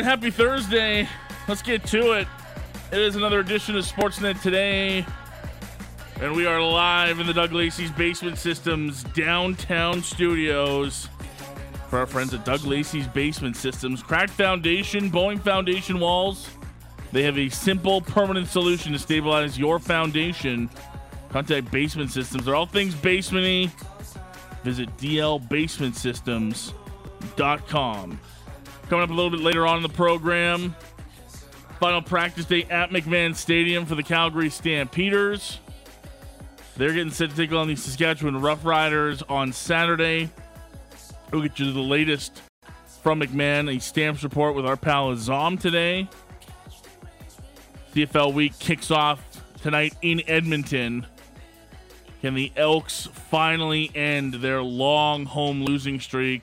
Right, happy Thursday. Let's get to it. It is another edition of Sportsnet today. And we are live in the Doug Lacey's Basement Systems downtown studios for our friends at Doug Lacey's Basement Systems. Cracked foundation, bowing foundation walls. They have a simple, permanent solution to stabilize your foundation. Contact Basement Systems. They're all things basementy. Visit dlbasementsystems.com. Coming up a little bit later on in the program, final practice day at McMahon Stadium for the Calgary Stampeders. They're getting set to take on the Saskatchewan Roughriders on Saturday. We'll get you the latest from McMahon, a stamps report with our pal Aazam today. CFL week kicks off tonight in Edmonton. Can the Elks finally end their long home losing streak?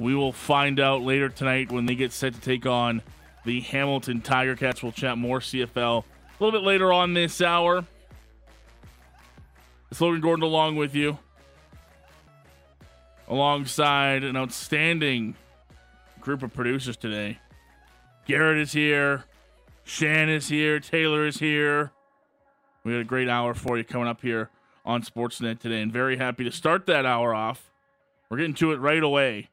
We will find out later tonight when they get set to take on the Hamilton Tiger Cats. We'll chat more CFL a little bit later on this hour. It's Logan Gordon along with you, alongside an outstanding group of producers today. Garrett is here, Shan is here, Taylor is here. We had a great hour for you coming up here on Sportsnet today, and very happy to start that hour off. We're getting to it right away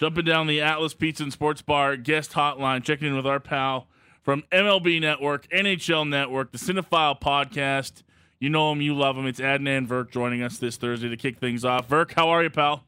Jumping down the Atlas Pizza and Sports Bar guest hotline, checking in with our pal from MLB Network, NHL Network, the Cinephile Podcast. You know him, you love him. It's Adnan Virk joining us this Thursday to kick things off. Virk, how are you, pal?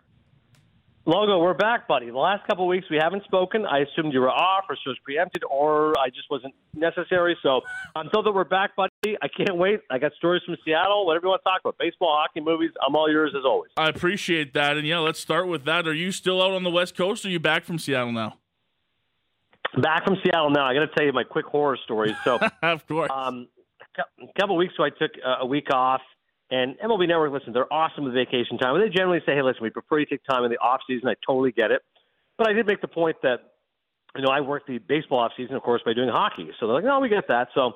Logo, we're back, buddy. The last couple of weeks we haven't spoken. I assumed you were off or was preempted or I just wasn't necessary. So until that we're back, buddy, I can't wait. I got stories from Seattle, whatever you want to talk about. Baseball, hockey, movies. I'm all yours as always. I appreciate that. And yeah, let's start with that. Are you still out on the West Coast or are you back from Seattle now? Back from Seattle now. I got to tell you my quick horror stories. So, of course. Um, a couple of weeks ago, I took a week off and MLB Network, listen, they're awesome with vacation time. They generally say, hey, listen, we prefer you take time in the off season. I totally get it. But I did make the point that, you know, I work the baseball off season, of course, by doing hockey. So they're like, no, we get that. So,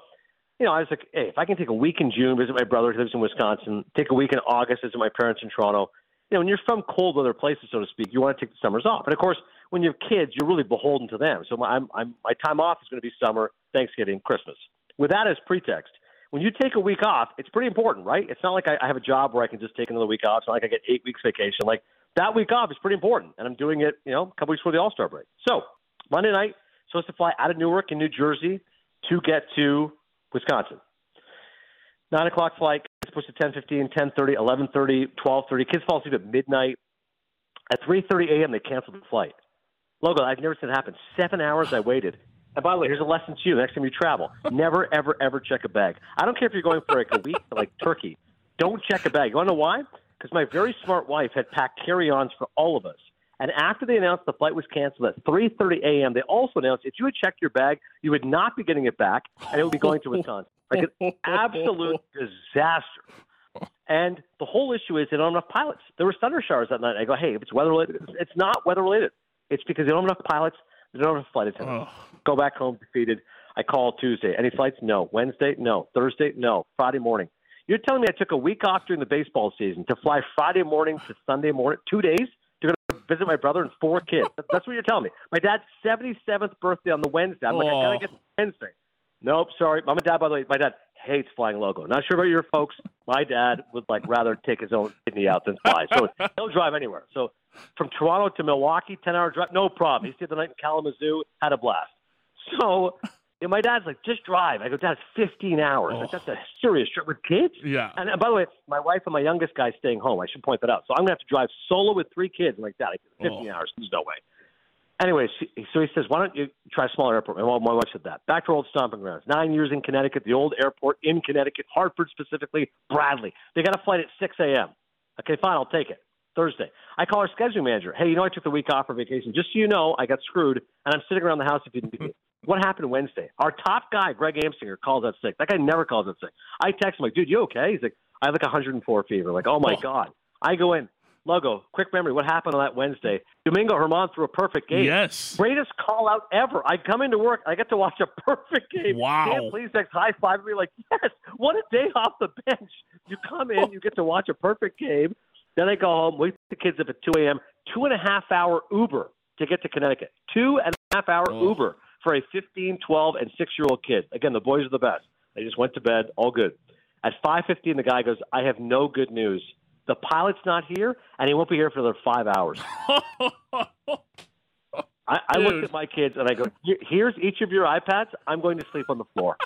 you know, I was like, hey, if I can take a week in June, visit my brother who lives in Wisconsin, take a week in August, visit my parents in Toronto. You know, when you're from cold weather places, so to speak, you want to take the summers off. And of course, when you have kids, you're really beholden to them. So my, I'm, I'm, my time off is going to be summer, Thanksgiving, Christmas. With that as pretext, when you take a week off, it's pretty important, right? It's not like I, I have a job where I can just take another week off. It's not like I get eight weeks vacation. Like that week off is pretty important, and I'm doing it, you know, a couple weeks before the All Star break. So Monday night, supposed to fly out of Newark in New Jersey to get to Wisconsin. Nine o'clock flight. It's supposed to ten fifteen, ten thirty, eleven thirty, twelve thirty. Kids fall asleep at midnight. At three thirty a.m., they canceled the flight. Logo, I've never seen it happen. Seven hours I waited. And by the way, here's a lesson to you. Next time you travel, never, ever, ever check a bag. I don't care if you're going for like a week, like Turkey. Don't check a bag. You want to know why? Because my very smart wife had packed carry-ons for all of us. And after they announced the flight was canceled at 3:30 a.m., they also announced if you had checked your bag, you would not be getting it back, and it would be going to Wisconsin. Like an absolute disaster. And the whole issue is they don't have enough pilots. There were thunder showers that night. I go, hey, if it's weather related, it's not weather related. It's because they don't have enough pilots. They don't have a flight attendant. Oh. Go back home defeated. I call Tuesday. Any flights? No. Wednesday? No. Thursday? No. Friday morning. You're telling me I took a week off during the baseball season to fly Friday morning to Sunday morning, two days to go to visit my brother and four kids. That's what you're telling me. My dad's 77th birthday on the Wednesday. I'm like, oh. I gotta get to Wednesday. Nope, sorry. Mom and dad, by the way, my dad hates flying logo. Not sure about your folks. My dad would like rather take his own kidney out than fly. So he'll drive anywhere. So from Toronto to Milwaukee, 10 hour drive, no problem. He stayed the night in Kalamazoo, had a blast. So know, my dad's like, just drive. I go, Dad, it's 15 hours. Oh. Like, that's a serious trip with kids. Yeah. And, and by the way, my wife and my youngest guy staying home. I should point that out. So I'm going to have to drive solo with three kids. I'm like, Dad, 15 oh. hours. There's no way. Anyway, so he says, why don't you try a smaller airport? And My wife said that. Back to old stomping grounds. Nine years in Connecticut, the old airport in Connecticut, Hartford specifically, Bradley. They got a flight at 6 a.m. Okay, fine, I'll take it. Thursday. I call our scheduling manager. Hey, you know, I took the week off for vacation. Just so you know, I got screwed, and I'm sitting around the house if you didn't What happened Wednesday? Our top guy, Greg Amsinger, calls out sick. That guy never calls out sick. I text him like, dude, you okay? He's like, I have like 104 fever. Like, oh my oh. god. I go in. Logo, quick memory. What happened on that Wednesday? Domingo German threw a perfect game. Yes. Greatest call out ever. I come into work. I get to watch a perfect game. Wow. Dan Plesac high five me like, yes, what a day off the bench. You come in, you get to watch a perfect game. Then I go home, wake the kids up at 2 a.m., two and a half hour Uber to get to Connecticut. Two and a half hour oh. Uber for a 15, 12, and 6 year old kid. Again, the boys are the best. They just went to bed, all good. At 5:15, the guy goes, "I have no good news. The pilot's not here, and he won't be here for another five hours." I, I looked at my kids and I go, "Here's each of your iPads. I'm going to sleep on the floor."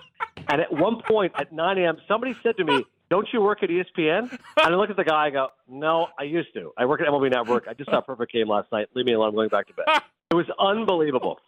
and at one point at 9 a.m., somebody said to me, "Don't you work at ESPN?" And I look at the guy. I go, "No, I used to. I work at MLB Network. I just saw a perfect game last night. Leave me alone. I'm going back to bed." It was unbelievable.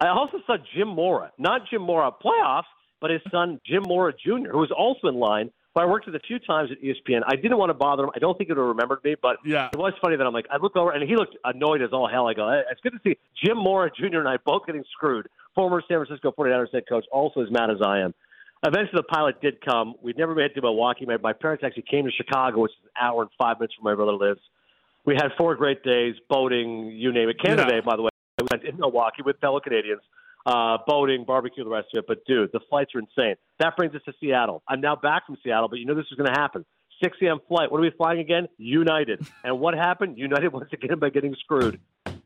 I also saw Jim Mora, not Jim Mora playoffs, but his son Jim Mora Jr., who was also in line. But I worked with a few times at ESPN. I didn't want to bother him. I don't think he would have remembered me, but yeah. it was funny that I'm like, I look over and he looked annoyed as all hell. I go, it's good to see Jim Mora Jr. and I both getting screwed. Former San Francisco 49ers head coach, also as mad as I am. Eventually, the pilot did come. We'd never made it to Milwaukee. My, my parents actually came to Chicago, which is an hour and five minutes from where my brother lives. We had four great days, boating, you name it. Canada yeah. Day, by the way. We went in Milwaukee with fellow Canadians uh, boating, barbecue, the rest of it. But dude, the flights are insane. That brings us to Seattle. I'm now back from Seattle, but you know this is going to happen. 6 a.m. flight. What are we flying again? United. And what happened? United once again by getting screwed.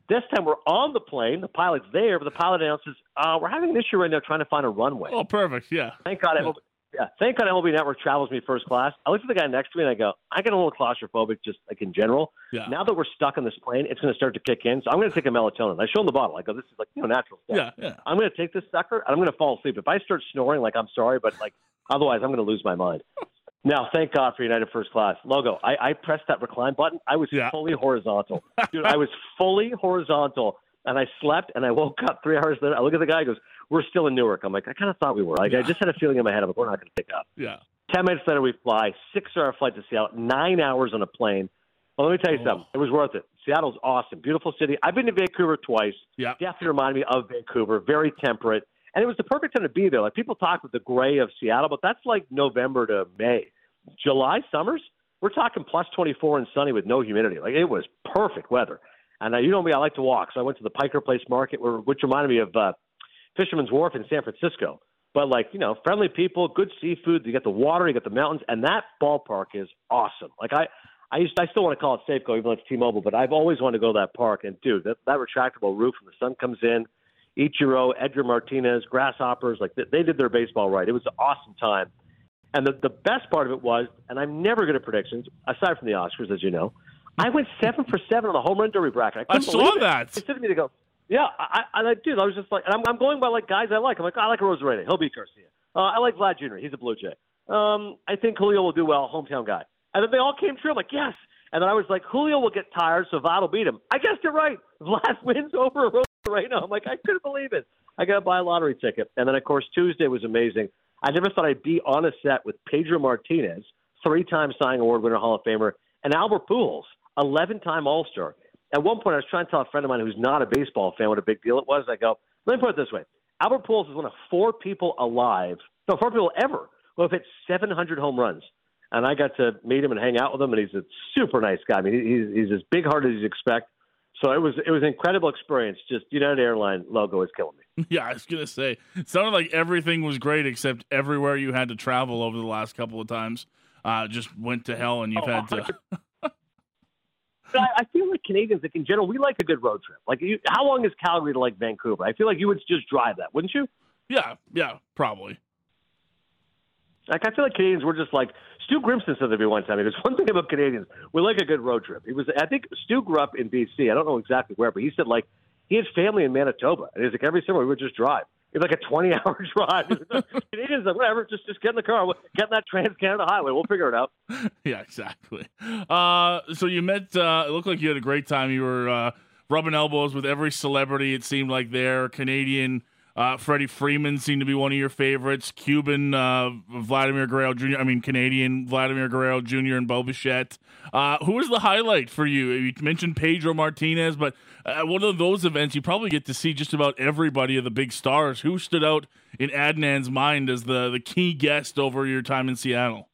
This time we're on the plane. The pilot's there, but the pilot announces, uh, "We're having an issue right now trying to find a runway." Oh, perfect. Yeah. Thank God. Yeah. Yeah, thank God MLB Network travels me first class. I look at the guy next to me and I go, I get a little claustrophobic just like in general. Yeah. Now that we're stuck on this plane, it's going to start to kick in. So I'm going to take a melatonin. I show him the bottle. I go, this is like you know natural stuff. Yeah, yeah. I'm going to take this sucker and I'm going to fall asleep. If I start snoring, like I'm sorry, but like otherwise I'm going to lose my mind. now, thank God for United First Class logo. I, I pressed that recline button. I was yeah. fully horizontal, dude. I was fully horizontal, and I slept and I woke up three hours later. I look at the guy. He goes, we're still in Newark. I'm like, I kind of thought we were. Like, yeah. I just had a feeling in my head. I'm like, we're not going to pick up. Yeah. Ten minutes later, we fly. Six-hour flight to Seattle. Nine hours on a plane. Well, let me tell you oh. something. It was worth it. Seattle's awesome, beautiful city. I've been to Vancouver twice. Yeah. Definitely reminded me of Vancouver. Very temperate, and it was the perfect time to be there. Like people talk with the gray of Seattle, but that's like November to May. July summers, we're talking plus 24 and sunny with no humidity. Like it was perfect weather. And uh, you know me, I like to walk, so I went to the Pike Place Market, which reminded me of uh, Fisherman's Wharf in San Francisco. But like you know, friendly people, good seafood. You get the water, you get the mountains, and that ballpark is awesome. Like I, I used, I still want to call it Safeco, even though it's T-Mobile. But I've always wanted to go to that park. And dude, that, that retractable roof, when the sun comes in, Ichiro, Edgar Martinez, Grasshoppers, like they, they did their baseball right. It was an awesome time. And the the best part of it was, and I'm never good at predictions, aside from the Oscars, as you know. I went seven for seven on the home run derby bracket. I, I saw that. They said to me to go, yeah, I, I, I dude, I was just like, and I'm, I'm going by like guys I like. I'm like, I like Arozarena. He'll beat Garcia. Uh, I like Vlad Jr. He's a Blue Jay. Um, I think Julio will do well, hometown guy. And then they all came true. I'm like, yes. And then I was like, Julio will get tired, so Vlad will beat him. I guessed it right. Vlad wins over Arozarena. I'm like, I couldn't believe it. I got to buy a lottery ticket. And then, of course, Tuesday was amazing. I never thought I'd be on a set with Pedro Martinez, three-time Cy Young Award winner, Hall of Famer, and Albert Pujols, 11-time All-Star at one point, I was trying to tell a friend of mine who's not a baseball fan what a big deal it was. I go, let me put it this way: Albert Pujols is one of four people alive, no, four people ever who have hit 700 home runs. And I got to meet him and hang out with him, and he's a super nice guy. I mean, he's he's as big hearted as you expect. So it was it was an incredible experience. Just United Airline logo is killing me. Yeah, I was gonna say, it sounded like everything was great except everywhere you had to travel over the last couple of times uh, just went to hell, and you've oh, had to. I feel like Canadians, like in general, we like a good road trip. Like, you, how long is Calgary to like Vancouver? I feel like you would just drive that, wouldn't you? Yeah, yeah, probably. Like I feel like Canadians were just like Stu Grimson said to me one time. There's one thing about Canadians: we like a good road trip. He was, I think, Stu grew up in BC. I don't know exactly where, but he said like he had family in Manitoba, and he's like every summer we would just drive. It's like a 20 hour drive. Canadians, like, whatever, just just get in the car, get in that Trans Canada Highway. We'll figure it out. yeah, exactly. Uh, so you met. Uh, it looked like you had a great time. You were uh, rubbing elbows with every celebrity. It seemed like there. Canadian uh, Freddie Freeman seemed to be one of your favorites. Cuban uh, Vladimir Guerrero Jr. I mean Canadian Vladimir Guerrero Jr. and Bo Bichette. Uh, who was the highlight for you? You mentioned Pedro Martinez, but uh, one of those events you probably get to see just about everybody of the big stars. Who stood out in Adnan's mind as the the key guest over your time in Seattle?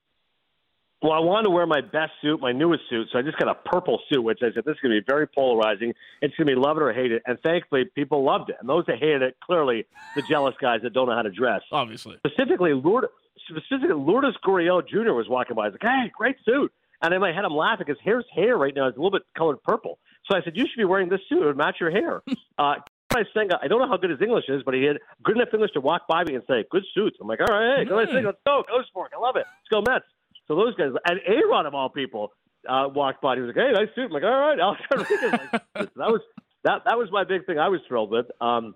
Well, I wanted to wear my best suit, my newest suit, so I just got a purple suit, which I said this is going to be very polarizing. It's going to be love it or hate it, and thankfully, people loved it. And those that hated it, clearly, the jealous guys that don't know how to dress. Obviously, specifically, Lourdes, specifically Lourdes Gurriel Jr. was walking by. I was like, "Hey, great suit!" And in my head, I'm laughing because his hair right now is a little bit colored purple. So I said, "You should be wearing this suit; it would match your hair." uh, I don't know how good his English is, but he had good enough English to walk by me and say, "Good suits." I'm like, "All right, hey, go ahead, sing. Let's go, go sport. I love it. Let's go Mets." So those guys and Aaron of all people uh, walked by. He was like, "Hey, nice suit." I'm like, "All right, Alex Rodriguez." Like, that was that that was my big thing. I was thrilled with. Um,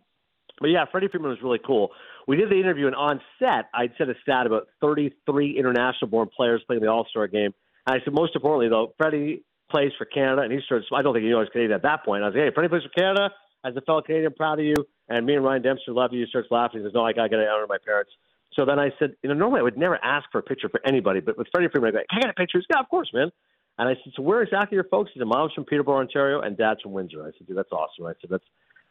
but yeah, Freddie Freeman was really cool. We did the interview, and on set, I'd said a stat about 33 international-born players playing the All-Star game. And I said, most importantly, though, Freddie plays for Canada, and he started. I don't think he knew I was Canadian at that point. I was like, "Hey, Freddie plays for Canada." As a fellow Canadian, proud of you. And me and Ryan Dempster love you. He starts laughing. He says, "No, I it out of my parents." So then I said, you know, normally I would never ask for a picture for anybody, but with Freddie Freeman, I go, I get a picture? He said, yeah, of course, man. And I said, so where exactly are your folks? He said, mom's from Peterborough, Ontario, and dad's from Windsor. I said, dude, that's awesome. I said, that's.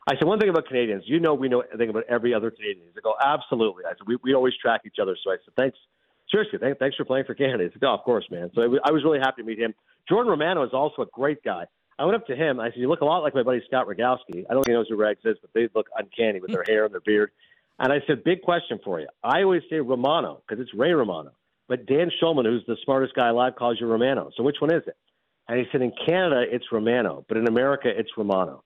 I said, one thing about Canadians, you know, we know everything about every other Canadian. He said, oh, absolutely. I said, we, we always track each other. So I said, thanks. Seriously, thanks for playing for Canada. He said, oh, of course, man. So I was really happy to meet him. Jordan Romano is also a great guy. I went up to him. I said, you look a lot like my buddy Scott Rogowski. I don't think he knows who Rags is, but they look uncanny with their hair and their beard. And I said, big question for you. I always say Romano because it's Ray Romano. But Dan Shulman, who's the smartest guy alive, calls you Romano. So which one is it? And he said, in Canada, it's Romano, but in America, it's Romano.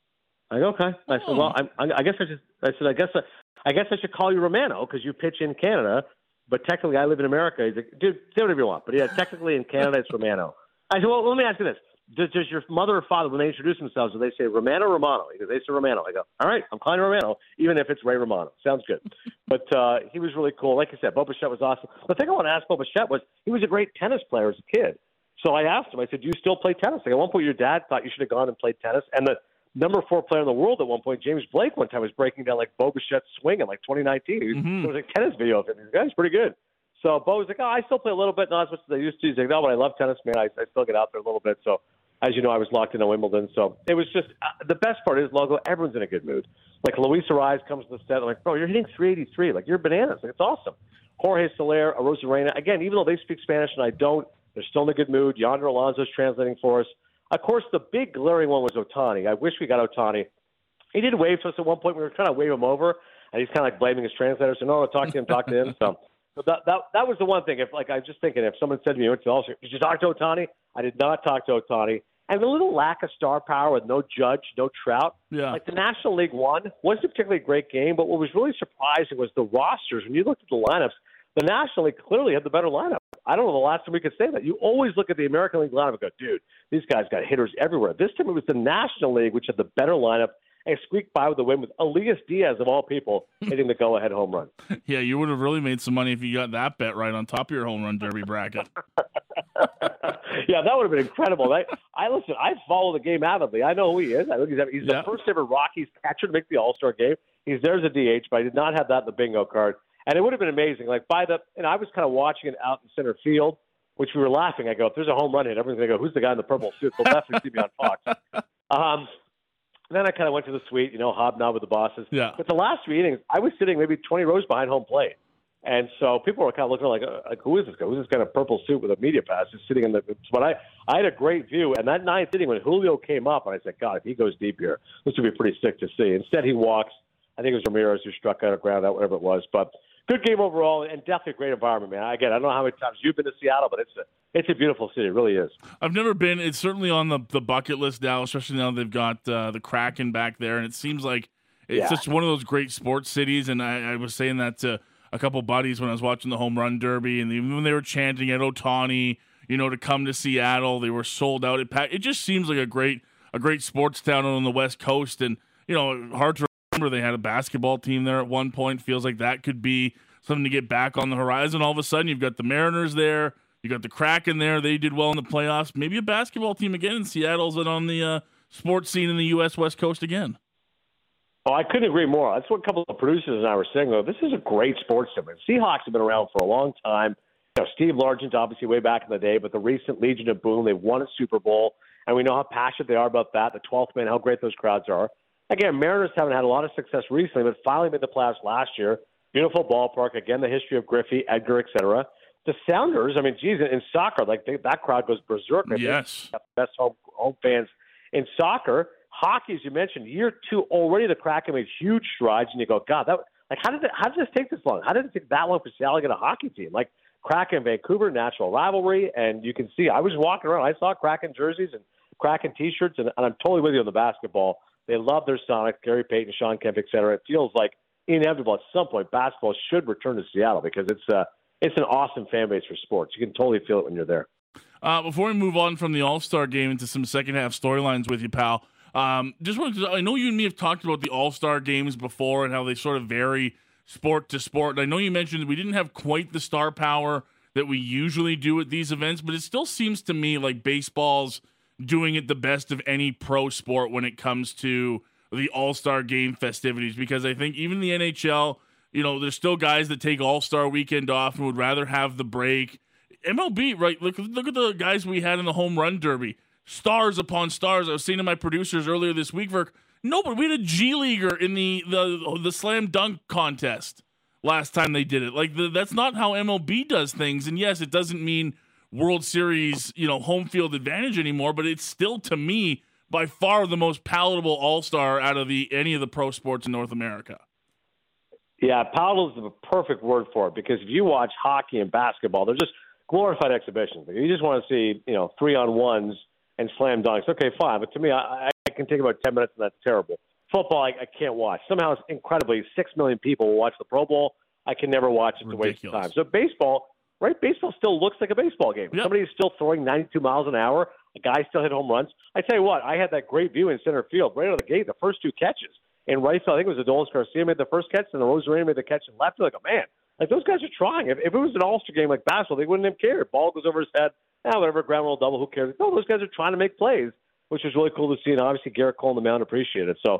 I go, okay. I said, hmm. well, I, I guess I just, I said, I guess, I, I guess I should call you Romano because you pitch in Canada, but technically I live in America. He's like, dude, say whatever you want. But yeah, technically in Canada, it's Romano. I said, well, let me ask you this does, does your mother or father, when they introduce themselves, do they say Romano Romano? Because they say Romano. I go, all right, I'm calling Romano, even if it's Ray Romano. Sounds good. but uh, he was really cool. Like I said, Bo Bichette was awesome. The thing I want to ask Bo Bichette was he was a great tennis player as a kid. So I asked him, I said, do you still play tennis? Like, at one point, your dad thought you should have gone and played tennis. And the number four player in the world at one point, James Blake, one time was breaking down like Bo Bichette's swing in like 2019. Mm-hmm. There was a tennis video of him. He's like, pretty good. So Bo was like, oh, I still play a little bit, not as much as I used to. He's like, no, but I love tennis, man. I, I still get out there a little bit. So as you know, I was locked into Wimbledon, so it was just uh, the best part is logo. Everyone's in a good mood. Like Luis Arraez comes to the set, I'm like, bro, you're hitting 383. Like you're bananas. Like it's awesome. Jorge Soler, Arozarena. Again, even though they speak Spanish and I don't, they're still in a good mood. Yonder Alonso's translating for us. Of course, the big glaring one was Ohtani. I wish we got Ohtani. He did wave to us at one point. We were trying to wave him over, and he's kind of like blaming his translator. So no, talk to him, talk to him. So. So that, that that was the one thing. If like I was just thinking, if someone said to me, "What's the Did you talk to Ohtani?" I did not talk to Ohtani and a little lack of star power with no Judge, no Trout. Yeah. Like the National League one wasn't a particularly great game, but what was really surprising was the rosters. When you looked at the lineups, the National League clearly had the better lineup. I don't know the last time we could say that. You always look at the American League lineup and go, dude, these guys got hitters everywhere. This time it was the National League which had the better lineup and squeaked by with the win with Elias Diaz of all people hitting the go-ahead home run. Yeah, you would have really made some money if you got that bet right on top of your home run derby bracket. yeah, that would have been incredible. I, I listen. I follow the game avidly. I know who he is. I think he's, he's yeah. the first ever Rockies catcher to make the All Star game. He's there as a DH, but I did not have that in the bingo card. And it would have been amazing. Like by the, and I was kind of watching it out in center field, which we were laughing. I go, if there's a home run hit, everyone's gonna go, who's the guy in the purple suit? They'll definitely see me on Fox. Then I kind of went to the suite, you know, hobnob with the bosses. Yeah. But the last three innings, I was sitting maybe 20 rows behind home plate. And so people were kind of looking like, uh, like who is this guy? Who's this guy in a purple suit with a media pass just sitting in the? But I, I had a great view. And that ninth inning when Julio came up, and I said, God, if he goes deep here, this would be pretty sick to see. Instead, he walks. I think it was Ramirez who struck out of ground out, whatever it was. But good game overall, and definitely a great environment, man. Again, I don't know how many times you've been to Seattle, but it's a it's a beautiful city. It really is. I've never been. It's certainly on the the bucket list now, especially now they've got uh, the Kraken back there, and it seems like it's yeah. just one of those great sports cities. And I, I was saying that to a couple buddies when I was watching the home run derby, and even when they were chanting at Ohtani, you know, to come to Seattle, they were sold out. It it just seems like a great a great sports town on the West Coast, and you know, hard to remember they had a basketball team there at one point. Feels like that could be something to get back on the horizon. All of a sudden, you've got the Mariners there, you got the Kraken there. They did well in the playoffs. Maybe a basketball team again in Seattle's on the uh, sports scene in the U.S. West Coast again. Oh, I couldn't agree more. That's what a couple of producers and I were saying. Though this is a great sports team. Seahawks have been around for a long time. You know, Steve Largent, obviously way back in the day, but the recent Legion of Boom, they've won a Super Bowl, and we know how passionate they are about that. The 12th man, how great those crowds are. Again, Mariners haven't had a lot of success recently, but finally made the playoffs last year. Beautiful ballpark. Again, the history of Griffey, Edgar, etc. The Sounders, I mean, geez, in soccer, like they, that crowd goes berserk. Yes, best home home fans in soccer. Hockey, as you mentioned, year two already, the Kraken made huge strides, and you go, God, that like how did it, how did this take this long? How did it take that long for Seattle to get a hockey team? Like Kraken, Vancouver, natural rivalry, and you can see. I was walking around, I saw Kraken jerseys and Kraken T-shirts, and, and I'm totally with you on the basketball. They love their Sonic, Gary Payton, Shawn Kemp, et cetera. It feels like inevitable at some point basketball should return to Seattle because it's uh, it's an awesome fan base for sports. You can totally feel it when you're there. Uh, before we move on from the All Star game into some second half storylines with you, pal, um, just wanted to. I know you and me have talked about the All Star games before and how they sort of vary sport to sport. And I know you mentioned we didn't have quite the star power that we usually do at these events, but it still seems to me like baseball's doing it the best of any pro sport when it comes to the All Star game festivities because I think even the NHL, you know, there's still guys that take All Star weekend off and would rather have the break. MLB, right? Look, look at the guys we had in the home run derby, stars upon stars. I was saying to my producers earlier this week, for no, but we had a G leaguer in the the the slam dunk contest last time they did it. Like the, that's not how MLB does things. And yes, it doesn't mean World Series, you know, home field advantage anymore, but it's still to me by far the most palatable All Star out of the any of the pro sports in North America. Yeah, palatable is the perfect word for it because if you watch hockey and basketball, they're just glorified exhibitions. You just want to see, you know, three on ones and slam dunks. Okay, fine, but to me, I, I can take about ten minutes, and that's terrible. Football, I, I can't watch. Somehow, it's incredibly, six million people will watch the Pro Bowl. I can never watch it. It's a waste of time. So baseball, right? Baseball still looks like a baseball game. Yep. Somebody is still throwing 92 miles an hour. A guy still hit home runs. I tell you what, I had that great view in center field right out of the gate. The first two catches in right field, I think it was Adolis Garcia made the first catch, and the Arozarena made the catch in left. Like, a man, like those guys are trying. If, if it was an All-Star game like basketball, they wouldn't have cared. Ball goes over his head. Ah, whatever, ground rule double, who cares? No, those guys are trying to make plays, which was really cool to see. And obviously, Gerrit Cole on the mound appreciated it. So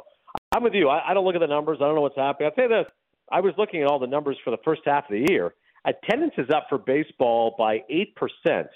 I'm with you. I, I don't look at the numbers. I don't know what's happening. I'll tell you this. I was looking at all the numbers for the first half of the year. Attendance is up for baseball by 8%.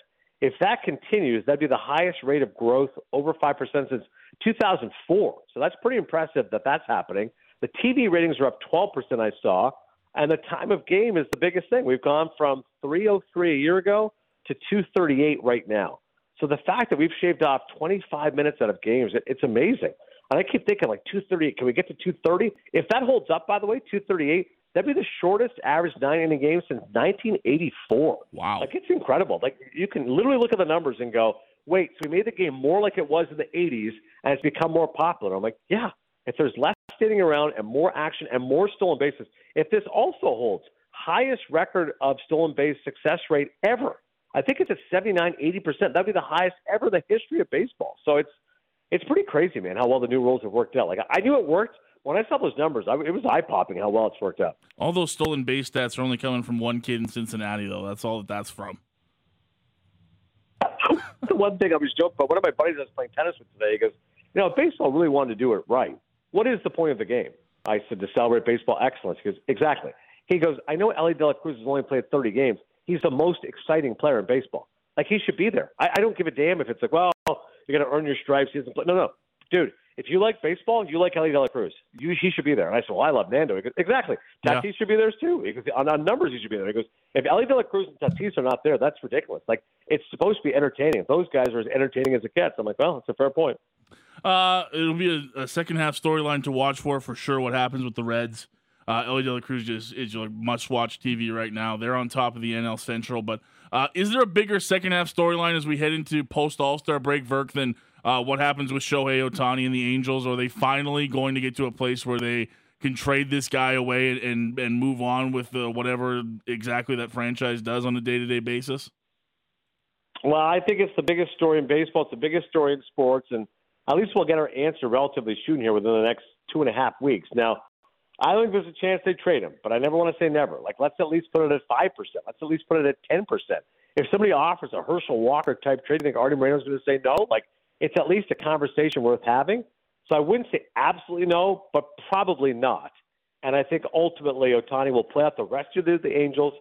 If that continues, that'd be the highest rate of growth over 5% since 2004. So that's pretty impressive that that's happening. The TV ratings are up 12%, I saw. And the time of game is the biggest thing. We've gone from 303 a year ago to 238 right now. So the fact that we've shaved off 25 minutes out of games, it, it's amazing. And I keep thinking like 238. Can we get to 230? If that holds up, by the way, 238, that'd be the shortest average nine inning game since 1984. Wow. Like it's incredible. Like you can literally look at the numbers and go, wait, so we made the game more like it was in the 80s and it's become more popular. I'm like, yeah, if there's less standing around and more action and more stolen bases, if this also holds highest record of stolen base success rate ever. I think it's at 79, 80%. That'd be the highest ever in the history of baseball. So it's it's pretty crazy, man, how well the new rules have worked out. Like I knew it worked when I saw those numbers. I, it was eye popping how well it's worked out. All those stolen base stats are only coming from one kid in Cincinnati, though. That's all that that's from. the one thing I was joking about. One of my buddies I was playing tennis with today. He goes, "You know, baseball really wanted to do it right. What is the point of the game?" I said, "To celebrate baseball excellence." He goes, "Exactly." He goes, "I know Elly De La Cruz has only played 30 games. He's the most exciting player in baseball. Like he should be there. I, I don't give a damn if it's like, well, you're going to earn your stripes. He doesn't play. No, no, dude. If you like baseball, you like Elly De La Cruz. You, he should be there. And I said, well, I love Nando. He goes, exactly. Tatis yeah. should be there too. He goes, on, on numbers, he should be there. He goes, if Elly De La Cruz and Tatis are not there, that's ridiculous. Like it's supposed to be entertaining. Those guys are as entertaining as it gets, I'm like, well, it's a fair point. Uh, it'll be a, a second half storyline to watch for for sure. What happens with the Reds? Uh, Elly De La Cruz is, is like must watch TV right now. They're on top of the NL Central. But uh, is there a bigger second half storyline as we head into post All Star break, Virk, than uh, what happens with Shohei Ohtani and the Angels? Are they finally going to get to a place where they can trade this guy away and and, and move on with uh, whatever exactly that franchise does on a day to day basis? Well, I think it's the biggest story in baseball. It's the biggest story in sports, and at least we'll get our answer relatively soon here within the next two and a half weeks. Now, I think there's a chance they trade him, but I never want to say never. Like, let's at least put it at five percent. Let's at least put it at ten percent. If somebody offers a Herschel Walker type trade, you think Artie Moreno's going to say no? Like, it's at least a conversation worth having. So I wouldn't say absolutely no, but probably not. And I think ultimately Ohtani will play out the rest of the, the Angels.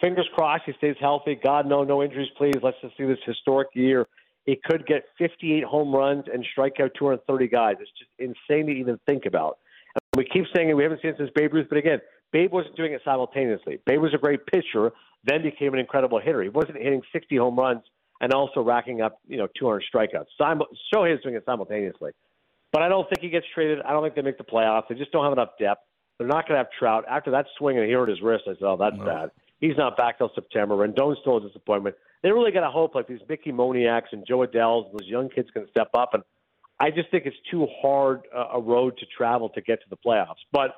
Fingers crossed he stays healthy. God, no, no injuries, please. Let's just see this historic year. He could get 58 home runs and strike out 230 guys. It's just insane to even think about. And we keep saying it. We haven't seen it since Babe Ruth, but again, Babe wasn't doing it simultaneously. Babe was a great pitcher, then became an incredible hitter. He wasn't hitting 60 home runs and also racking up, you know, 200 strikeouts. Sim- Shohei is doing it simultaneously. But I don't think he gets traded. I don't think they make the playoffs. They just don't have enough depth. They're not going to have Trout. After that swing and he hurt his wrist, I said, oh, that's no. bad. He's not back till September. Rendon's still a disappointment. They really got to hope like these Mickey Moniaks and Jo Adells, and those young kids can step up. And I just think it's too hard uh, a road to travel to get to the playoffs. But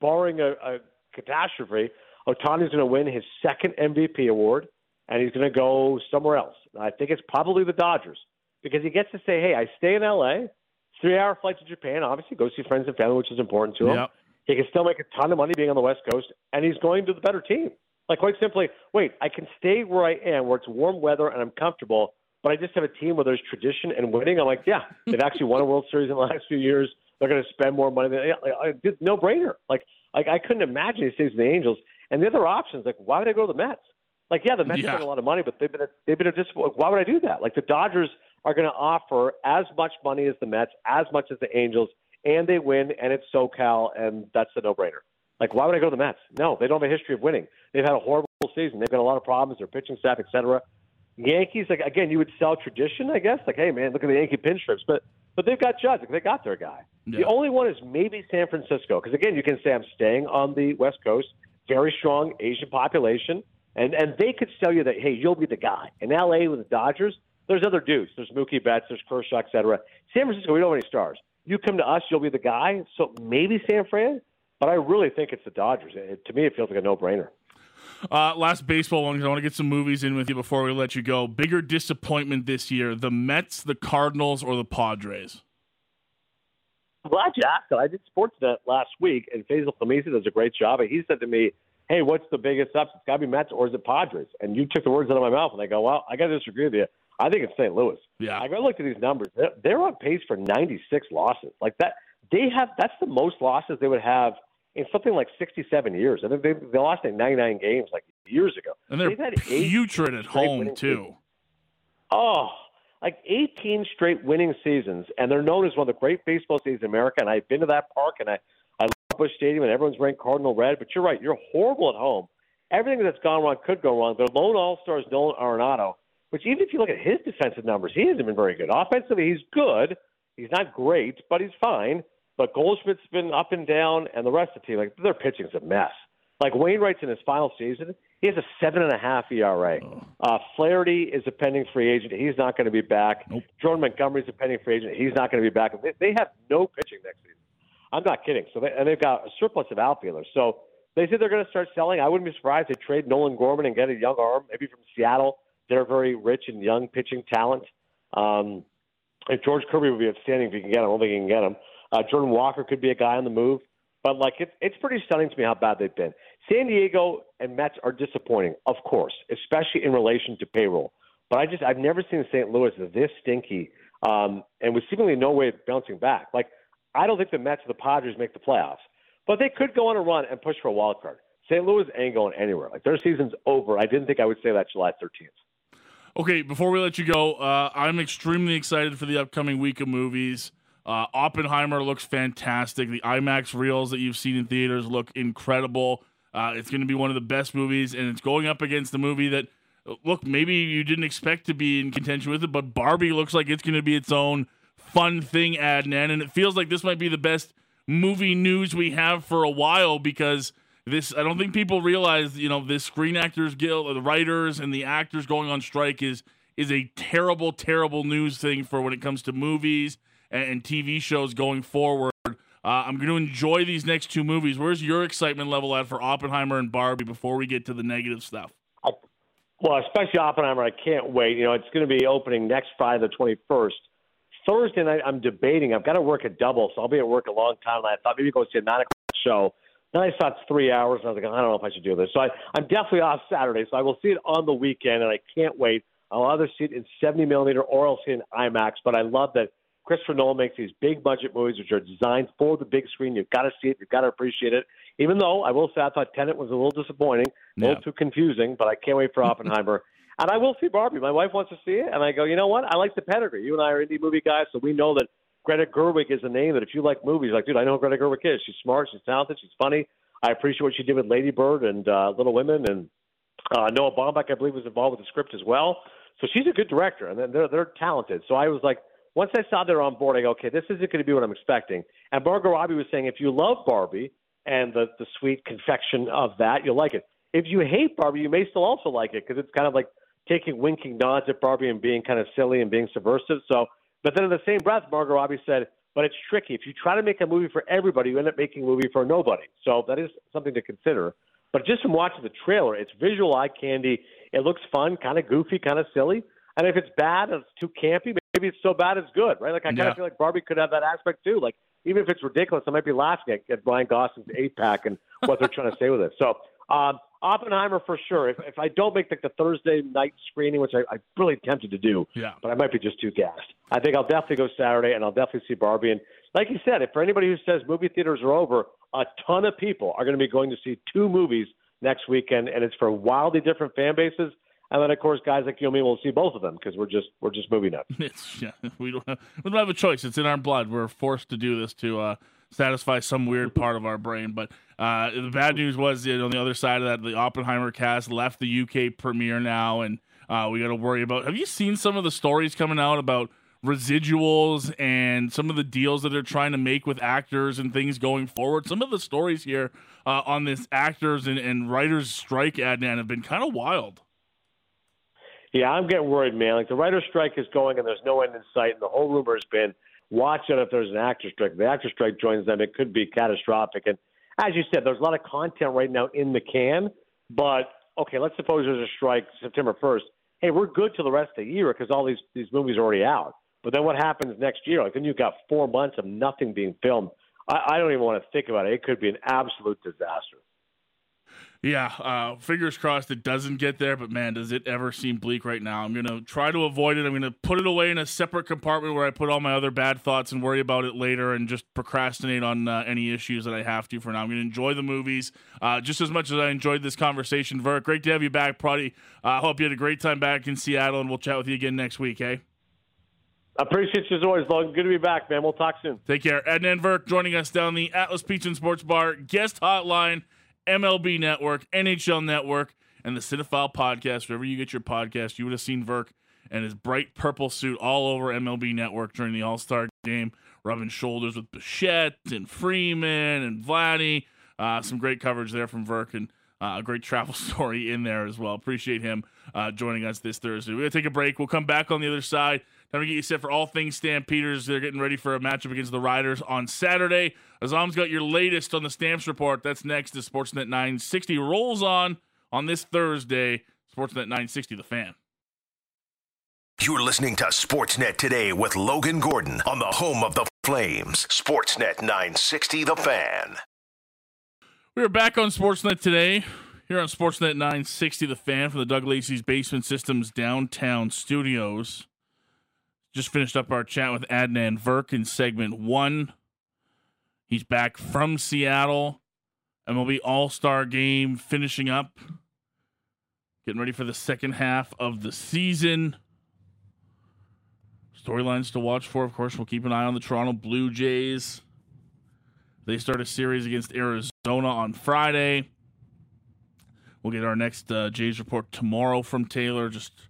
barring a, a catastrophe, Ohtani's going to win his second MVP award, and he's going to go somewhere else. I think it's probably the Dodgers because he gets to say, "Hey, I stay in L.A. Three-hour flight to Japan. Obviously, go see friends and family, which is important to him. Yep. He can still make a ton of money being on the West Coast, and he's going to the better team. Like quite simply, wait, I can stay where I am, where it's warm weather and I'm comfortable, but I just have a team where there's tradition and winning. I'm like, yeah, they've actually won a World Series in the last few years. They're going to spend more money. Than, like, no brainer. Like, like I couldn't imagine he stays in the Angels. And the other options, like, why would I go to the Mets? Like, yeah, the Mets yeah. spend a lot of money, but they've been a, they've been a just. Why would I do that? Like, the Dodgers are going to offer as much money as the Mets, as much as the Angels, and they win, and it's SoCal, and that's a no-brainer. Like, why would I go to the Mets? No, they don't have a history of winning. They've had a horrible season. They've got a lot of problems. Their pitching staff, et cetera. Yankees, like again, you would sell tradition, I guess. Like, hey man, look at the Yankee pinstripes, but but they've got Judge. They got their guy. Yeah. The only one is maybe San Francisco, because again, you can say I'm staying on the West Coast, very strong Asian population, and and they could sell you that hey, you'll be the guy. In L.A. with the Dodgers, there's other dudes. There's Mookie Betts, there's Kershaw, etc. San Francisco, we don't have any stars. You come to us, you'll be the guy. So maybe San Fran, but I really think it's the Dodgers. It, to me, it feels like a no-brainer. Uh, last baseball one because I want to get some movies in with you before we let you go. Bigger disappointment this year: the Mets, the Cardinals, or the Padres? I'm glad you asked. I did Sportsnet last week, and Faizal Khamisa does a great job. And he said to me, "Hey, what's the biggest upset? It's got to be Mets, or is it Padres?" And you took the words out of my mouth, and I go, "Well, I got to disagree with you. I think it's St. Louis. Yeah, I looked at these numbers. They're, they're on pace for 96 losses. Like that, they have. That's the most losses they would have." in something like 67 years. I think they, they lost in 99 games like years ago. And they're had putrid at home, too. Seasons. Oh, like 18 straight winning seasons. And they're known as one of the great baseball seasons in America. And I've been to that park and I, I love Busch Stadium and everyone's wearing Cardinal red. But you're right. You're horrible at home. Everything that's gone wrong could go wrong. Their lone all star is Nolan Arenado, which even if you look at his defensive numbers, he hasn't been very good. Offensively, he's good. He's not great, but he's fine. But Goldschmidt's been up and down, and the rest of the team, like their pitching's a mess. Like Wainwright's in his final season, he has a seven and a half ERA. Oh. Uh, Flaherty is a pending free agent; he's not going to be back. Nope. Jordan Montgomery's a pending free agent; he's not going to be back. They, they have no pitching next season. I'm not kidding. So they, and they've got a surplus of outfielders. So they said they're going to start selling. I wouldn't be surprised if they trade Nolan Gorman and get a young arm, maybe from Seattle. They're very rich in young pitching talent. Um, and George Kirby would be outstanding if you can get him. I don't think you can get him. Uh, Jordan Walker could be a guy on the move. But like it's it's pretty stunning to me how bad they've been. San Diego and Mets are disappointing, of course, especially in relation to payroll. But I just I've never seen St. Louis this stinky, um, and with seemingly no way of bouncing back. Like I don't think the Mets or the Padres make the playoffs, but they could go on a run and push for a wild card. St. Louis ain't going anywhere. Like their season's over. I didn't think I would say that July 13th. Okay, before we let you go, uh, I'm extremely excited for the upcoming week of movies. Uh, Oppenheimer looks fantastic. The IMAX reels that you've seen in theaters look incredible. Uh, it's going to be one of the best movies, and it's going up against the movie that, look, maybe you didn't expect to be in contention with it, but Barbie looks like it's going to be its own fun thing, Adnan, and it feels like this might be the best movie news we have for a while because this I don't think people realize, you know, this Screen Actors Guild, the writers and the actors going on strike is is a terrible, terrible news thing for when it comes to movies and, TV shows going forward. Uh, I'm going to enjoy these next two movies. Where's your excitement level at for Oppenheimer and Barbie before we get to the negative stuff? Well, especially Oppenheimer, I can't wait. You know, it's going to be opening next Friday, the 21st. Thursday night, I'm debating. I've got to work a double, so I'll be at work a long time. And I thought maybe go see a nine o'clock show. Then I saw it's three hours, and I was like, I don't know if I should do this. So I, I'm definitely off Saturday, so I will see it on the weekend, and I can't wait. I'll either see it in 70 millimeter or I'll see it in IMAX. But I love that Christopher Nolan makes these big budget movies which are designed for the big screen. You've got to see it. You've got to appreciate it. Even though I will say I thought Tenet was a little disappointing, a little Yeah. too confusing, but I can't wait for Oppenheimer. And I will see Barbie. My wife wants to see it, and I go, you know what? I like the pedigree. You and I are indie movie guys, so we know that Greta Gerwig is a name that if you like movies, like, dude, I know who Greta Gerwig is. She's smart, she's talented, she's funny. I appreciate what she did with Lady Bird and uh, Little Women, and uh, Noah Baumbach, I believe, was involved with the script as well. So she's a good director, and they're they're talented. So I was like, once I saw they're on board, I go, okay, this isn't going to be what I'm expecting. And Margot Robbie was saying, if you love Barbie and the the sweet confection of that, you'll like it. If you hate Barbie, you may still also like it because it's kind of like taking winking nods at Barbie and being kind of silly and being subversive. So, but then in the same breath, Margot Robbie said, but it's tricky. If you try to make a movie for everybody, you end up making a movie for nobody. So that is something to consider. But just from watching the trailer, it's visual eye candy. It looks fun, kind of goofy, kind of silly. And if it's bad and it's too campy, maybe it's so bad it's good, right? Like I kind Yeah. of feel like Barbie could have that aspect too. Like even if it's ridiculous, I might be laughing at, at Ryan Gosling's eight pack and what they're trying to say with it. So um, Oppenheimer for sure. If, if I don't make like the Thursday night screening, which I, I'm really tempted to do, Yeah. but I might be just too gassed. I think I'll definitely go Saturday, and I'll definitely see Barbie. And like you said, if for anybody who says movie theaters are over, a ton of people are going to be going to see two movies next weekend, and it's for wildly different fan bases. And then, of course, guys like you and me will see both of them because we're just we're just movie nuts. It's yeah, we don't have, we don't have a choice. It's in our blood. We're forced to do this to uh, satisfy some weird part of our brain. But uh, the bad news was know, on the other side of that, the Oppenheimer cast left the UK premiere now, and uh, we got to worry about. Have you seen some of the stories coming out about residuals and some of the deals that they're trying to make with actors and things going forward? Some of the stories here uh, on this actors and, and writers strike, Adnan, have been kind of wild. Yeah, I'm getting worried, man. Like the writer's strike is going, and there's no end in sight. And the whole rumor has been, watch out if there's an actor strike. If the actor strike joins them, it could be catastrophic. And as you said, there's a lot of content right now in the can. But okay, let's suppose there's a strike September 1st. Hey, we're good till the rest of the year because all these these movies are already out. But then what happens next year? Like then you've got four months of nothing being filmed. I, I don't even want to think about it. It could be an absolute disaster. Yeah, uh, fingers crossed it doesn't get there, but man, does it ever seem bleak right now. I'm going to try to avoid it. I'm going to put it away in a separate compartment where I put all my other bad thoughts and worry about it later and just procrastinate on uh, any issues that I have to for now. I'm going to enjoy the movies uh, just as much as I enjoyed this conversation. Virk, great to have you back, Pruddy. I uh, hope you had a great time back in Seattle, and we'll chat with you again next week, hey? I appreciate you as always, Logan. Good to be back, man. We'll talk soon. Take care. Adnan Virk joining us down the Atlas Pizza and Sports Bar guest hotline, MLB Network, NHL Network, and the Cinephile podcast. Wherever you get your podcast, you would have seen Virk and his bright purple suit all over MLB Network during the All Star game, rubbing shoulders with Bichette and Freeman and Vladdy. Uh, some great coverage there from Virk and uh, a great travel story in there as well. Appreciate him uh, joining us this Thursday. We're going to take a break. We'll come back on the other side. Time to get you set for all things Stampeders. They're getting ready for a matchup against the Riders on Saturday. Aazam's got your latest on the Stamps report. That's next as Sportsnet 960 rolls on on this Thursday. Sportsnet 960, the fan. You're listening to Sportsnet today with Logan Gordon on the home of the Flames. Sportsnet 960, the fan. We are back on Sportsnet today. Here on Sportsnet 960, the fan from the Doug Lacey's Basement Systems downtown studios. Just finished up our chat with Adnan Virk in segment one. He's back from Seattle. MLB All Star game finishing up. Getting ready for the second half of the season. Storylines to watch for, of course. We'll keep an eye on the Toronto Blue Jays. They start a series against Arizona on Friday. We'll get our next uh, Jays report tomorrow from Taylor. Just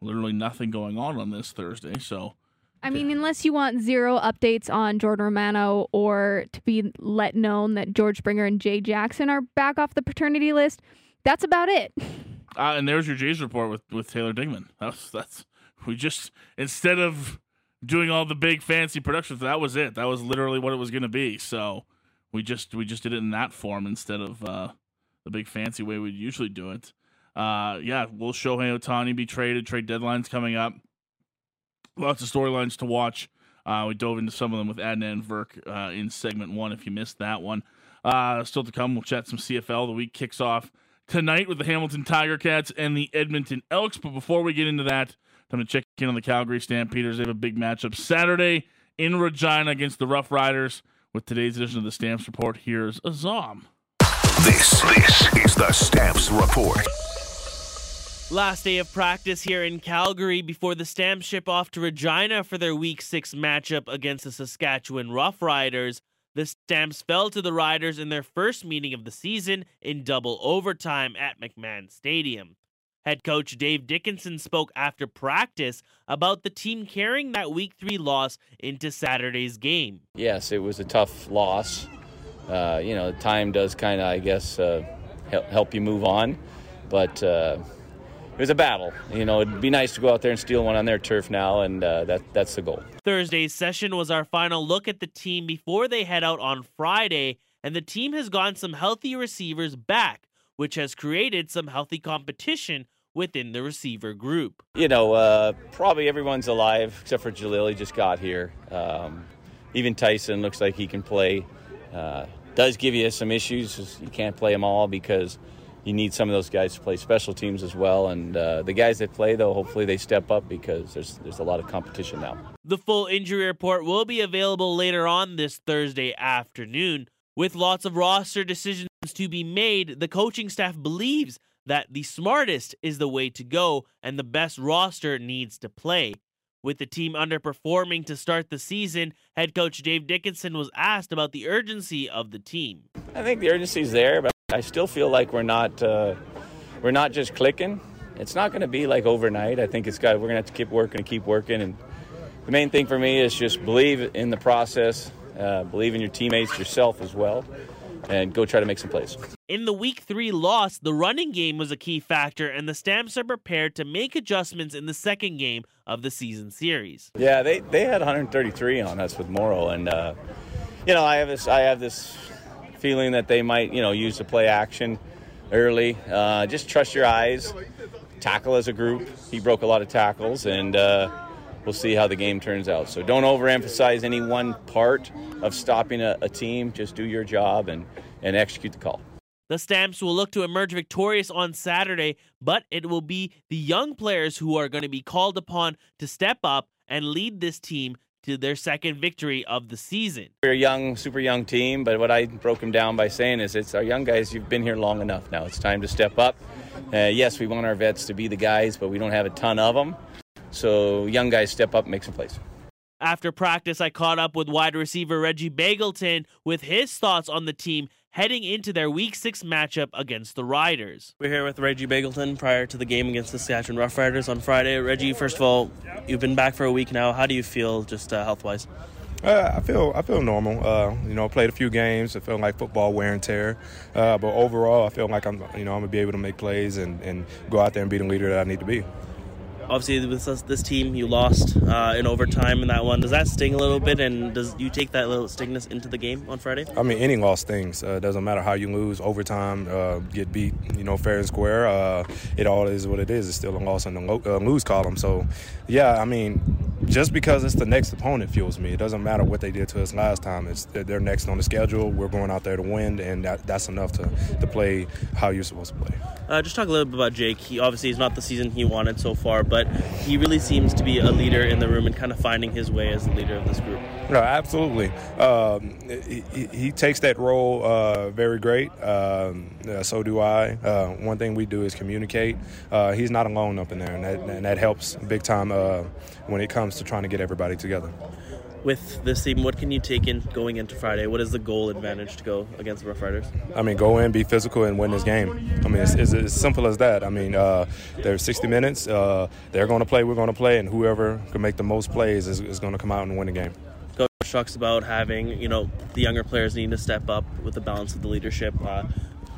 literally nothing going on on this Thursday. So, I mean, unless you want zero updates on Jordan Romano or to be let known that George Springer and Jay Jackson are back off the paternity list, that's about it. uh, and there's your Jays report with, with Taylor Dingman. That's that's we just instead of doing all the big fancy productions, that was it. That was literally what it was going to be. So we just we just did it in that form instead of uh, the big fancy way we'd usually do it. Uh, yeah, will Shohei Ohtani be traded? Trade deadlines coming up. Lots of storylines to watch. Uh, we dove into some of them with Adnan Virk uh, in segment one. If you missed that one, uh, still to come, we'll chat some CFL. The week kicks off tonight with the Hamilton Tiger Cats and the Edmonton Elks. But before we get into that, I'm going to check in on the Calgary Stampeders. They have a big matchup Saturday in Regina against the Rough Riders. With today's edition of the Stamps Report, here's Aazam. This, this is the Stamps Report. Last day of practice here in Calgary before the Stamps ship off to Regina for their Week 6 matchup against the Saskatchewan Roughriders. The Stamps fell to the Riders in their first meeting of the season in double overtime at McMahon Stadium. Head coach Dave Dickenson spoke after practice about the team carrying that Week 3 loss into Saturday's game. Yes, it was a tough loss. Uh, you know, time does kind of, I guess, uh, help you move on. But uh, it was a battle. You know, it'd be nice to go out there and steal one on their turf now, and uh, that that's the goal. Thursday's session was our final look at the team before they head out on Friday, and the team has gotten some healthy receivers back, which has created some healthy competition within the receiver group. You know, uh, probably everyone's alive except for Jalil. He just got here. Um, even Tyson looks like he can play. Uh, does give you some issues. You can't play them all because you need some of those guys to play special teams as well. And uh, the guys that play, though, hopefully they step up because there's there's a lot of competition now. The full injury report will be available later on this Thursday afternoon. With lots of roster decisions to be made, the coaching staff believes that the smartest is the way to go and the best roster needs to play. With the team underperforming to start the season, head coach Dave Dickenson was asked about the urgency of the team. I think the urgency is there, but I still feel like we're not uh, we're not just clicking. It's not going to be like overnight. I think it's got we're going to have to keep working and keep working. And the main thing for me is just believe in the process, uh, believe in your teammates, yourself as well, and go try to make some plays. In the week three loss, the running game was a key factor, and the Stamps are prepared to make adjustments in the second game of the season series. Yeah, they, they had 133 on us with Morrow, and uh, you know I have this I have this feeling that they might you know use the play action early. Uh, just trust your eyes, tackle as a group. He broke a lot of tackles, and uh, we'll see how the game turns out. So don't overemphasize any one part of stopping a, a team. Just do your job and and execute the call. The Stamps will look to emerge victorious on Saturday, but it will be the young players who are going to be called upon to step up and lead this team to their second victory of the season. We're a young, super young team, but what I broke them down by saying is it's our young guys, you've been here long enough now. It's time to step up. Uh, yes, we want our vets to be the guys, but we don't have a ton of them. So young guys step up and make some plays. After practice, I caught up with wide receiver Reggie Begelton with his thoughts on the team heading into their Week 6 matchup against the Riders. We're here with Reggie Begelton prior to the game against the Saskatchewan Roughriders on Friday. Reggie, first of all, you've been back for a week now. How do you feel just uh, health wise? Uh, I feel I feel normal. Uh, you know, I played a few games. I feel like football wear and tear. Uh, but overall, I feel like I'm you know I'm gonna be able to make plays and, and go out there and be the leader that I need to be obviously with this, this, team you lost uh, in overtime in that one. Does that sting a little bit? And does you take that little stingness into the game on friday? I mean any loss stings. Uh, doesn't matter how you lose overtime uh, get beat you know fair and square uh, it all is what it is. It's still a loss in the lo- uh, lose column. So yeah i mean just because it's the next opponent fuels me it doesn't matter what they did to us last time it's they're next on the schedule we're going out there to win and that, that's enough to, to play how you're supposed to play uh, just talk a little bit about jake he obviously is not the season he wanted so far but he really seems to be a leader in the room and kind of finding his way as the leader of this group. No, absolutely. Um, he, he, takes that role uh, very great. Um, uh, so do I. Uh, one thing we do is communicate. Uh, he's not alone up in there, and that, and that helps big time uh, when it comes to trying to get everybody together with this team, what can you take in going into Friday? What is the goal advantage to go against the Rough Riders? I mean, go in, be physical, and win this game. I mean, it's, it's as simple as that. I mean, uh, there's 60 minutes. Uh, they're going to play, we're going to play, and whoever can make the most plays is, is going to come out and win the game. Coach talks about having, you know, the younger players need to step up with the balance of the leadership. Uh,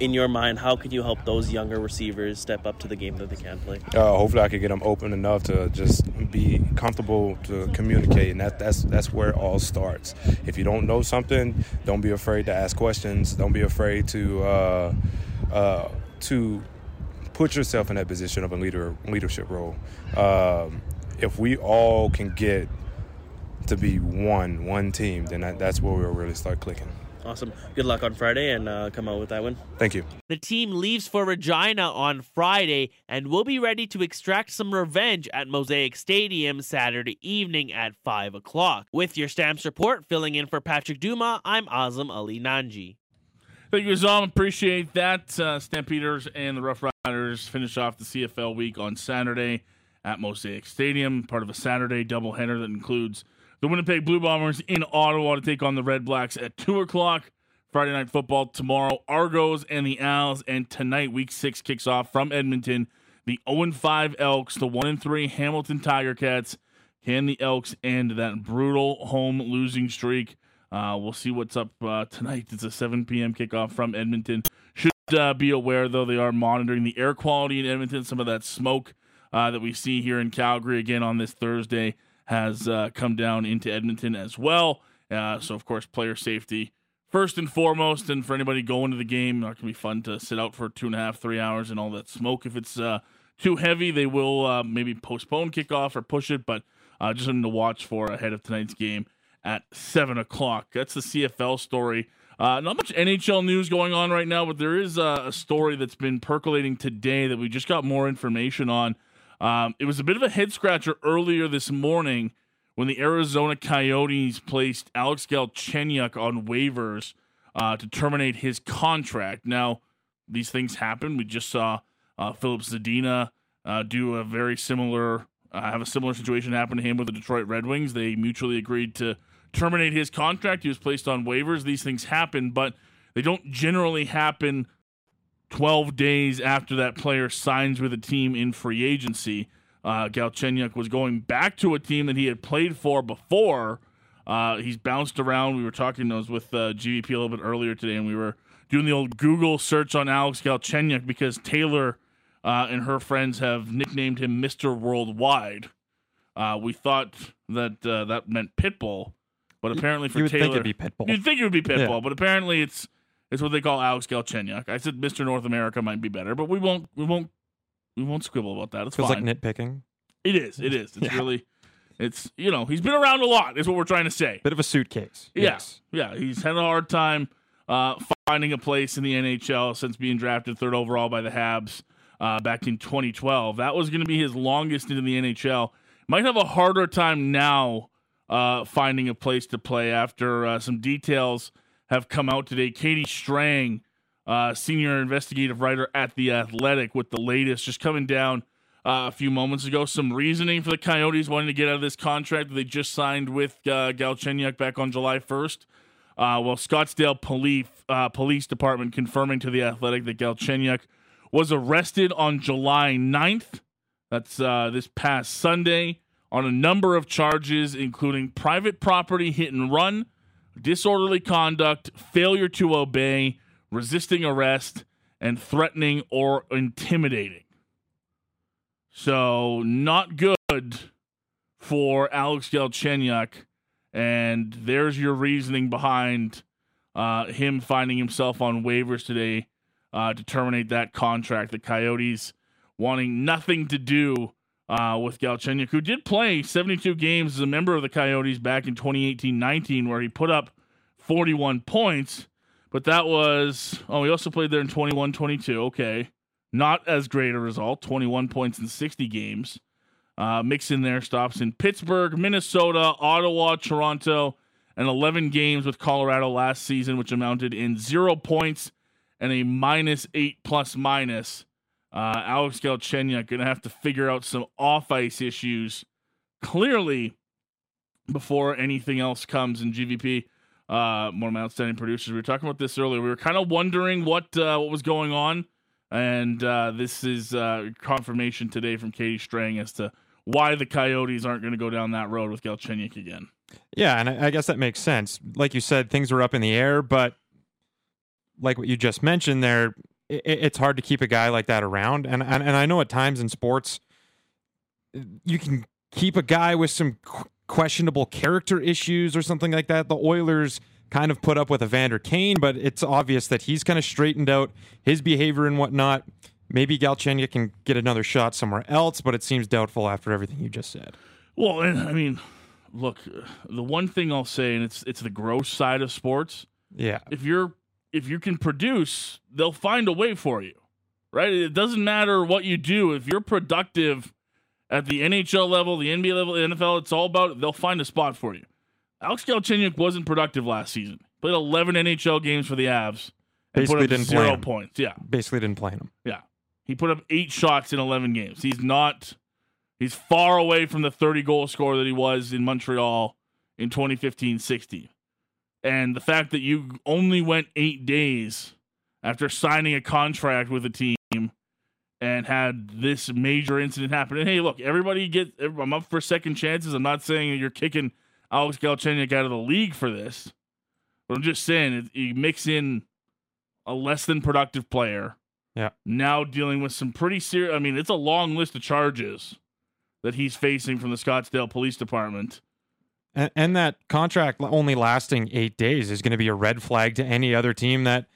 in your mind, how can you help those younger receivers step up to the game that they can play? Uh, hopefully, I can get them open enough to just be comfortable to communicate, and that, that's that's where it all starts. If you don't know something, don't be afraid to ask questions. Don't be afraid to uh, uh, to put yourself in that position of a leader leadership role. Um, if we all can get to be one one team, then that, that's where we'll really start clicking. Awesome. Good luck on Friday and uh, come out with that win. Thank you. The team leaves for Regina on Friday and will be ready to extract some revenge at Mosaic Stadium Saturday evening at 5 o'clock. With your Stamps report, filling in for Patrick Duma, I'm Aazam Ali Nanji. Thank you, Aazam. Appreciate that. Uh, Stampeders and the Rough Riders finish off the CFL week on Saturday at Mosaic Stadium, part of a Saturday doubleheader that includes the Winnipeg Blue Bombers in Ottawa to take on the Red Blacks at 2 o'clock. Friday Night Football tomorrow, Argos and the Als. And tonight, week six kicks off from Edmonton. The 0 5 Elks, the 1 3 Hamilton Tiger Cats. Can the Elks end that brutal home losing streak? Uh, we'll see what's up uh, tonight. It's a 7 p.m. kickoff from Edmonton. Should uh, be aware, though, they are monitoring the air quality in Edmonton. Some of that smoke uh, that we see here in Calgary again on this Thursday has uh, come down into Edmonton as well. Uh, so, of course, player safety first and foremost. And for anybody going to the game, not going to be fun to sit out for two and a half, three hours and all that smoke. If it's too heavy, they will maybe postpone kickoff or push it, but just something to watch for ahead of tonight's game at 7 o'clock. That's the CFL story. Uh, not much NHL news going on right now, but there is a, story that's been percolating today that we just got more information on. Um, it was a bit of a head scratcher earlier this morning when the Arizona Coyotes placed Alex Galchenyuk on waivers uh, to terminate his contract. Now, these things happen. We just saw uh, Filip Zadina uh, do a very similar, uh, have a similar situation happen to him with the Detroit Red Wings. They mutually agreed to terminate his contract. He was placed on waivers. These things happen, but they don't generally happen 12 days after that player signs with a team in free agency. Uh, Galchenyuk was going back to a team that he had played for before. Uh, he's bounced around. We were talking those with uh, GVP a little bit earlier today, and we were doing the old Google search on Alex Galchenyuk because Taylor uh, and her friends have nicknamed him Mr. Worldwide. Uh, we thought that uh, that meant Pitbull, but apparently for you would Taylor, think it'd be Pitbull. You'd think it would be Pitbull, Yeah. but apparently it's it's what they call Alex Galchenyuk. I said Mr. North America might be better, but we won't we won't we won't squibble about that. It's Feels fine. like nitpicking. it is. It is. It's Yeah. really it's you know he's been around a lot. Is what we're trying to say. Bit of a suitcase. Yeah, Yes. yeah. He's had a hard time uh, finding a place in the NHL since being drafted third overall by the Habs uh, back in 2012. That was going to be his longest into the NHL. Might have a harder time now uh, finding a place to play after uh, some details have come out today. Katie Strang, uh, senior investigative writer at The Athletic, with the latest just coming down uh, a few moments ago. Some reasoning for the Coyotes wanting to get out of this contract that they just signed with uh, Galchenyuk back on July 1st. Uh, well, Scottsdale Police, uh, Police Department confirming to The Athletic that Galchenyuk was arrested on July 9th. That's uh, this past Sunday on a number of charges, including private property hit and run, disorderly conduct, failure to obey, resisting arrest, and threatening or intimidating. So, not good for Alex Galchenyuk. And there's your reasoning behind uh, him finding himself on waivers today uh, to terminate that contract. The Coyotes wanting nothing to do uh, with Galchenyuk, who did play 72 games as a member of the Coyotes back in 2018-19, where he put up 41 points. But that was oh, he also played there in 21-22. Okay, not as great a result. 21 points in 60 games. Uh, mix in there stops in Pittsburgh, Minnesota, Ottawa, Toronto, and 11 games with Colorado last season, which amounted in zero points and a minus eight plus minus. Uh, Alex Galchenyuk going to have to figure out some off ice issues clearly before anything else comes in GVP. Uh, one of my outstanding producers. We were talking about this earlier. We were kind of wondering what uh, what was going on, and uh, this is uh, confirmation today from Katie Strang as to why the Coyotes aren't going to go down that road with Galchenyuk again. Yeah, and I I guess that makes sense. Like you said, things were up in the air, but like what you just mentioned there, i it's hard to keep a guy like that around. And, and and I know at times in sports, you can keep a guy with some qu- questionable character issues or something like that. The Oilers kind of put up with Evander Kane, but it's obvious that he's kind of straightened out his behavior and whatnot. Maybe Galchenyuk can get another shot somewhere else, but it seems doubtful after everything you just said. Well, and I mean, look, the one thing I'll say, and it's it's the gross side of sports. Yeah. if you're if you can produce, they'll find a way for you. Right? It doesn't matter what you do. If you're productive at the NHL level, the NBA level, the NFL, it's all about they'll find a spot for you. Alex Galchenyuk wasn't productive last season. Played 11 NHL games for the Avs. and Basically put up didn't play zero him. points. Yeah. Basically didn't play him. Yeah. He put up eight shots in 11 games. He's not, he's far away from the 30 goal scorer that he was in Montreal in 2015 16. And the fact that you only went eight days after signing a contract with a team and had this major incident happen. And hey, look, everybody get, I'm up for second chances. I'm not saying that you're kicking Alex Galchenyuk out of the league for this, but I'm just saying it, you mix in a less than productive player Yeah. now dealing with some pretty serious. I mean, it's a long list of charges that he's facing from the Scottsdale Police Department. And, and that contract only lasting eight days is going to be a red flag to any other team that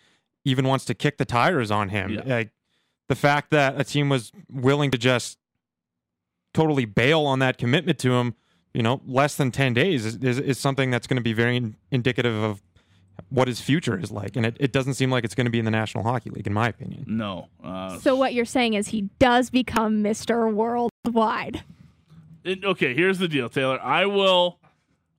even wants to kick the tires on him. Yeah. Like the fact that a team was willing to just totally bail on that commitment to him, you know, less than 10 days is, is, is something that's going to be very in- indicative of what his future is like. And it, it doesn't seem like it's going to be in the National Hockey League, in my opinion. No. Uh, So what you're saying is he does become Mr. Worldwide. it- okay, here's the deal, Taylor. I will,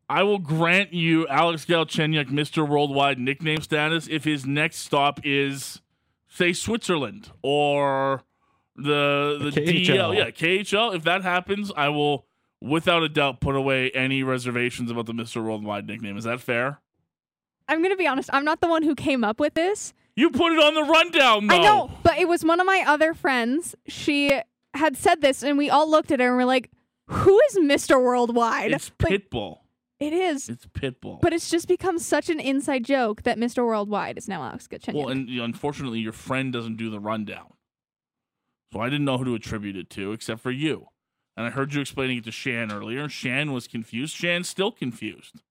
I will grant you Alex Galchenyuk Mr. Worldwide nickname status if his next stop is, say, Switzerland or the the, The KHL. DL. Yeah, KHL. If that happens, I will, without a doubt, put away any reservations about the Mr. Worldwide nickname. Is that fair? I'm going to be honest, I'm not the one who came up with this. You put it on the rundown, though. I know, but it was one of my other friends. She had said this, and we all looked at her and we're like, "Who is Mr. Worldwide?" It's Like, Pitbull. It is, It's Pitbull. but it's just become such an inside joke that Mr. Worldwide is now Alex Galchenyuk. well, and unfortunately, your friend doesn't do the rundown, so I didn't know who to attribute it to except for you. And I heard you explaining it to Shan earlier. Shan was confused. Shan's still confused.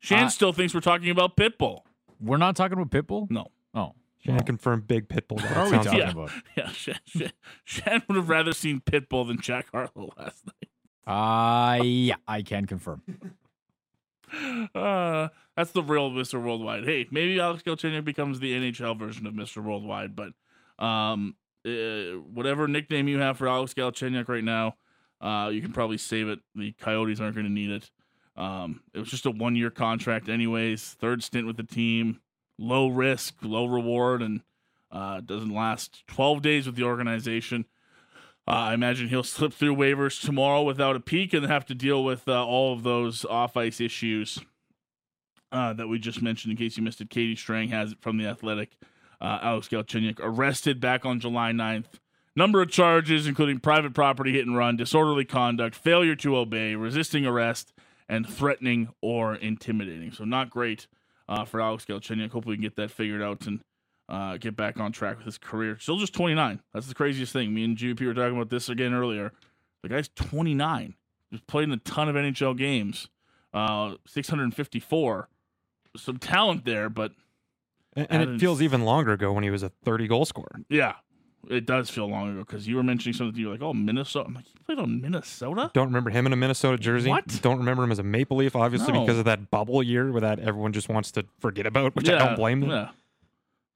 Shan Uh, still thinks we're talking about Pitbull. We're not talking about Pitbull? No. Oh. Shannon confirmed big pitbull. What are we talking yeah. about? Yeah, Shan, Shan, Shan would have rather seen Pitbull than Jack Harlow last night. Uh, yeah, I can confirm. Uh, that's the real Mr. Worldwide. Hey, maybe Alex Galchenyuk becomes the NHL version of Mr. Worldwide, but um, uh, whatever nickname you have for Alex Galchenyuk right now, uh, you can probably save it. The Coyotes aren't going to need it. Um, it was just a one-year contract, anyways. Third stint with the team, low risk, low reward, and uh, doesn't last 12 days with the organization. Uh, I imagine he'll slip through waivers tomorrow without a peek and have to deal with uh, all of those off ice issues uh, that we just mentioned. In case you missed it, Katie Strang has it from the Athletic. Uh, Alex Galchenyuk arrested back on July 9th. Number of charges, including private property hit and run, disorderly conduct, failure to obey, resisting arrest, and threatening or intimidating. So not great uh, for Alex Galchenyuk. Hopefully, we can get that figured out and uh, get back on track with his career. Still just 29. That's the craziest thing. Me and GP were talking about this again earlier. The guy's 29. Just played in a ton of NHL games. Uh, 654. Some talent there, but And, and it feels even longer ago when he was a 30 goal scorer. yeah, it does feel long ago because you were mentioning something. To you were like, "Oh, Minnesota." I'm like, "He played on Minnesota." Don't remember him in a Minnesota jersey. What? Don't remember him as a Maple Leaf, obviously, No. because of that bubble year where that everyone just wants to forget about, which I don't blame them. Yeah,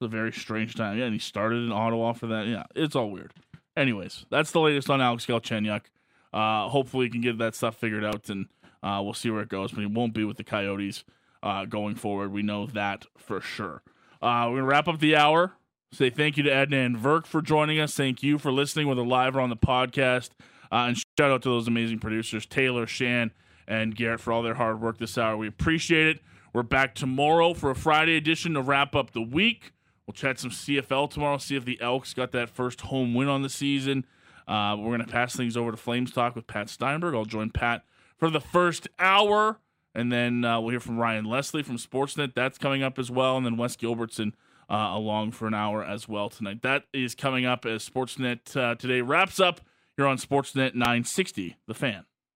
it's a very strange time. Yeah, and he started in Ottawa for that. Yeah, it's all weird. Anyways, that's the latest on Alex Galchenyuk. Uh, hopefully, he can get that stuff figured out, and uh, we'll see where it goes. But he won't be with the Coyotes uh, going forward. We know that for sure. Uh, we're gonna wrap up the hour. Say thank you to Adnan Virk for joining us. Thank you for listening, whether live or on the podcast. Uh, and shout out to those amazing producers, Taylor, Shan, and Garrett, for all their hard work this hour. We appreciate it. We're back tomorrow for a Friday edition to wrap up the week. We'll chat some CFL tomorrow, see if the Elks got that first home win on the season. Uh, we're going to pass things over to Flames Talk with Pat Steinberg. I'll join Pat for the first hour. And then uh, we'll hear from Ryan Leslie from Sportsnet. That's coming up as well. And then Wes Gilbertson uh, along for an hour as well tonight. That is coming up as Sportsnet uh, today wraps up. You're on Sportsnet 960, The Fan.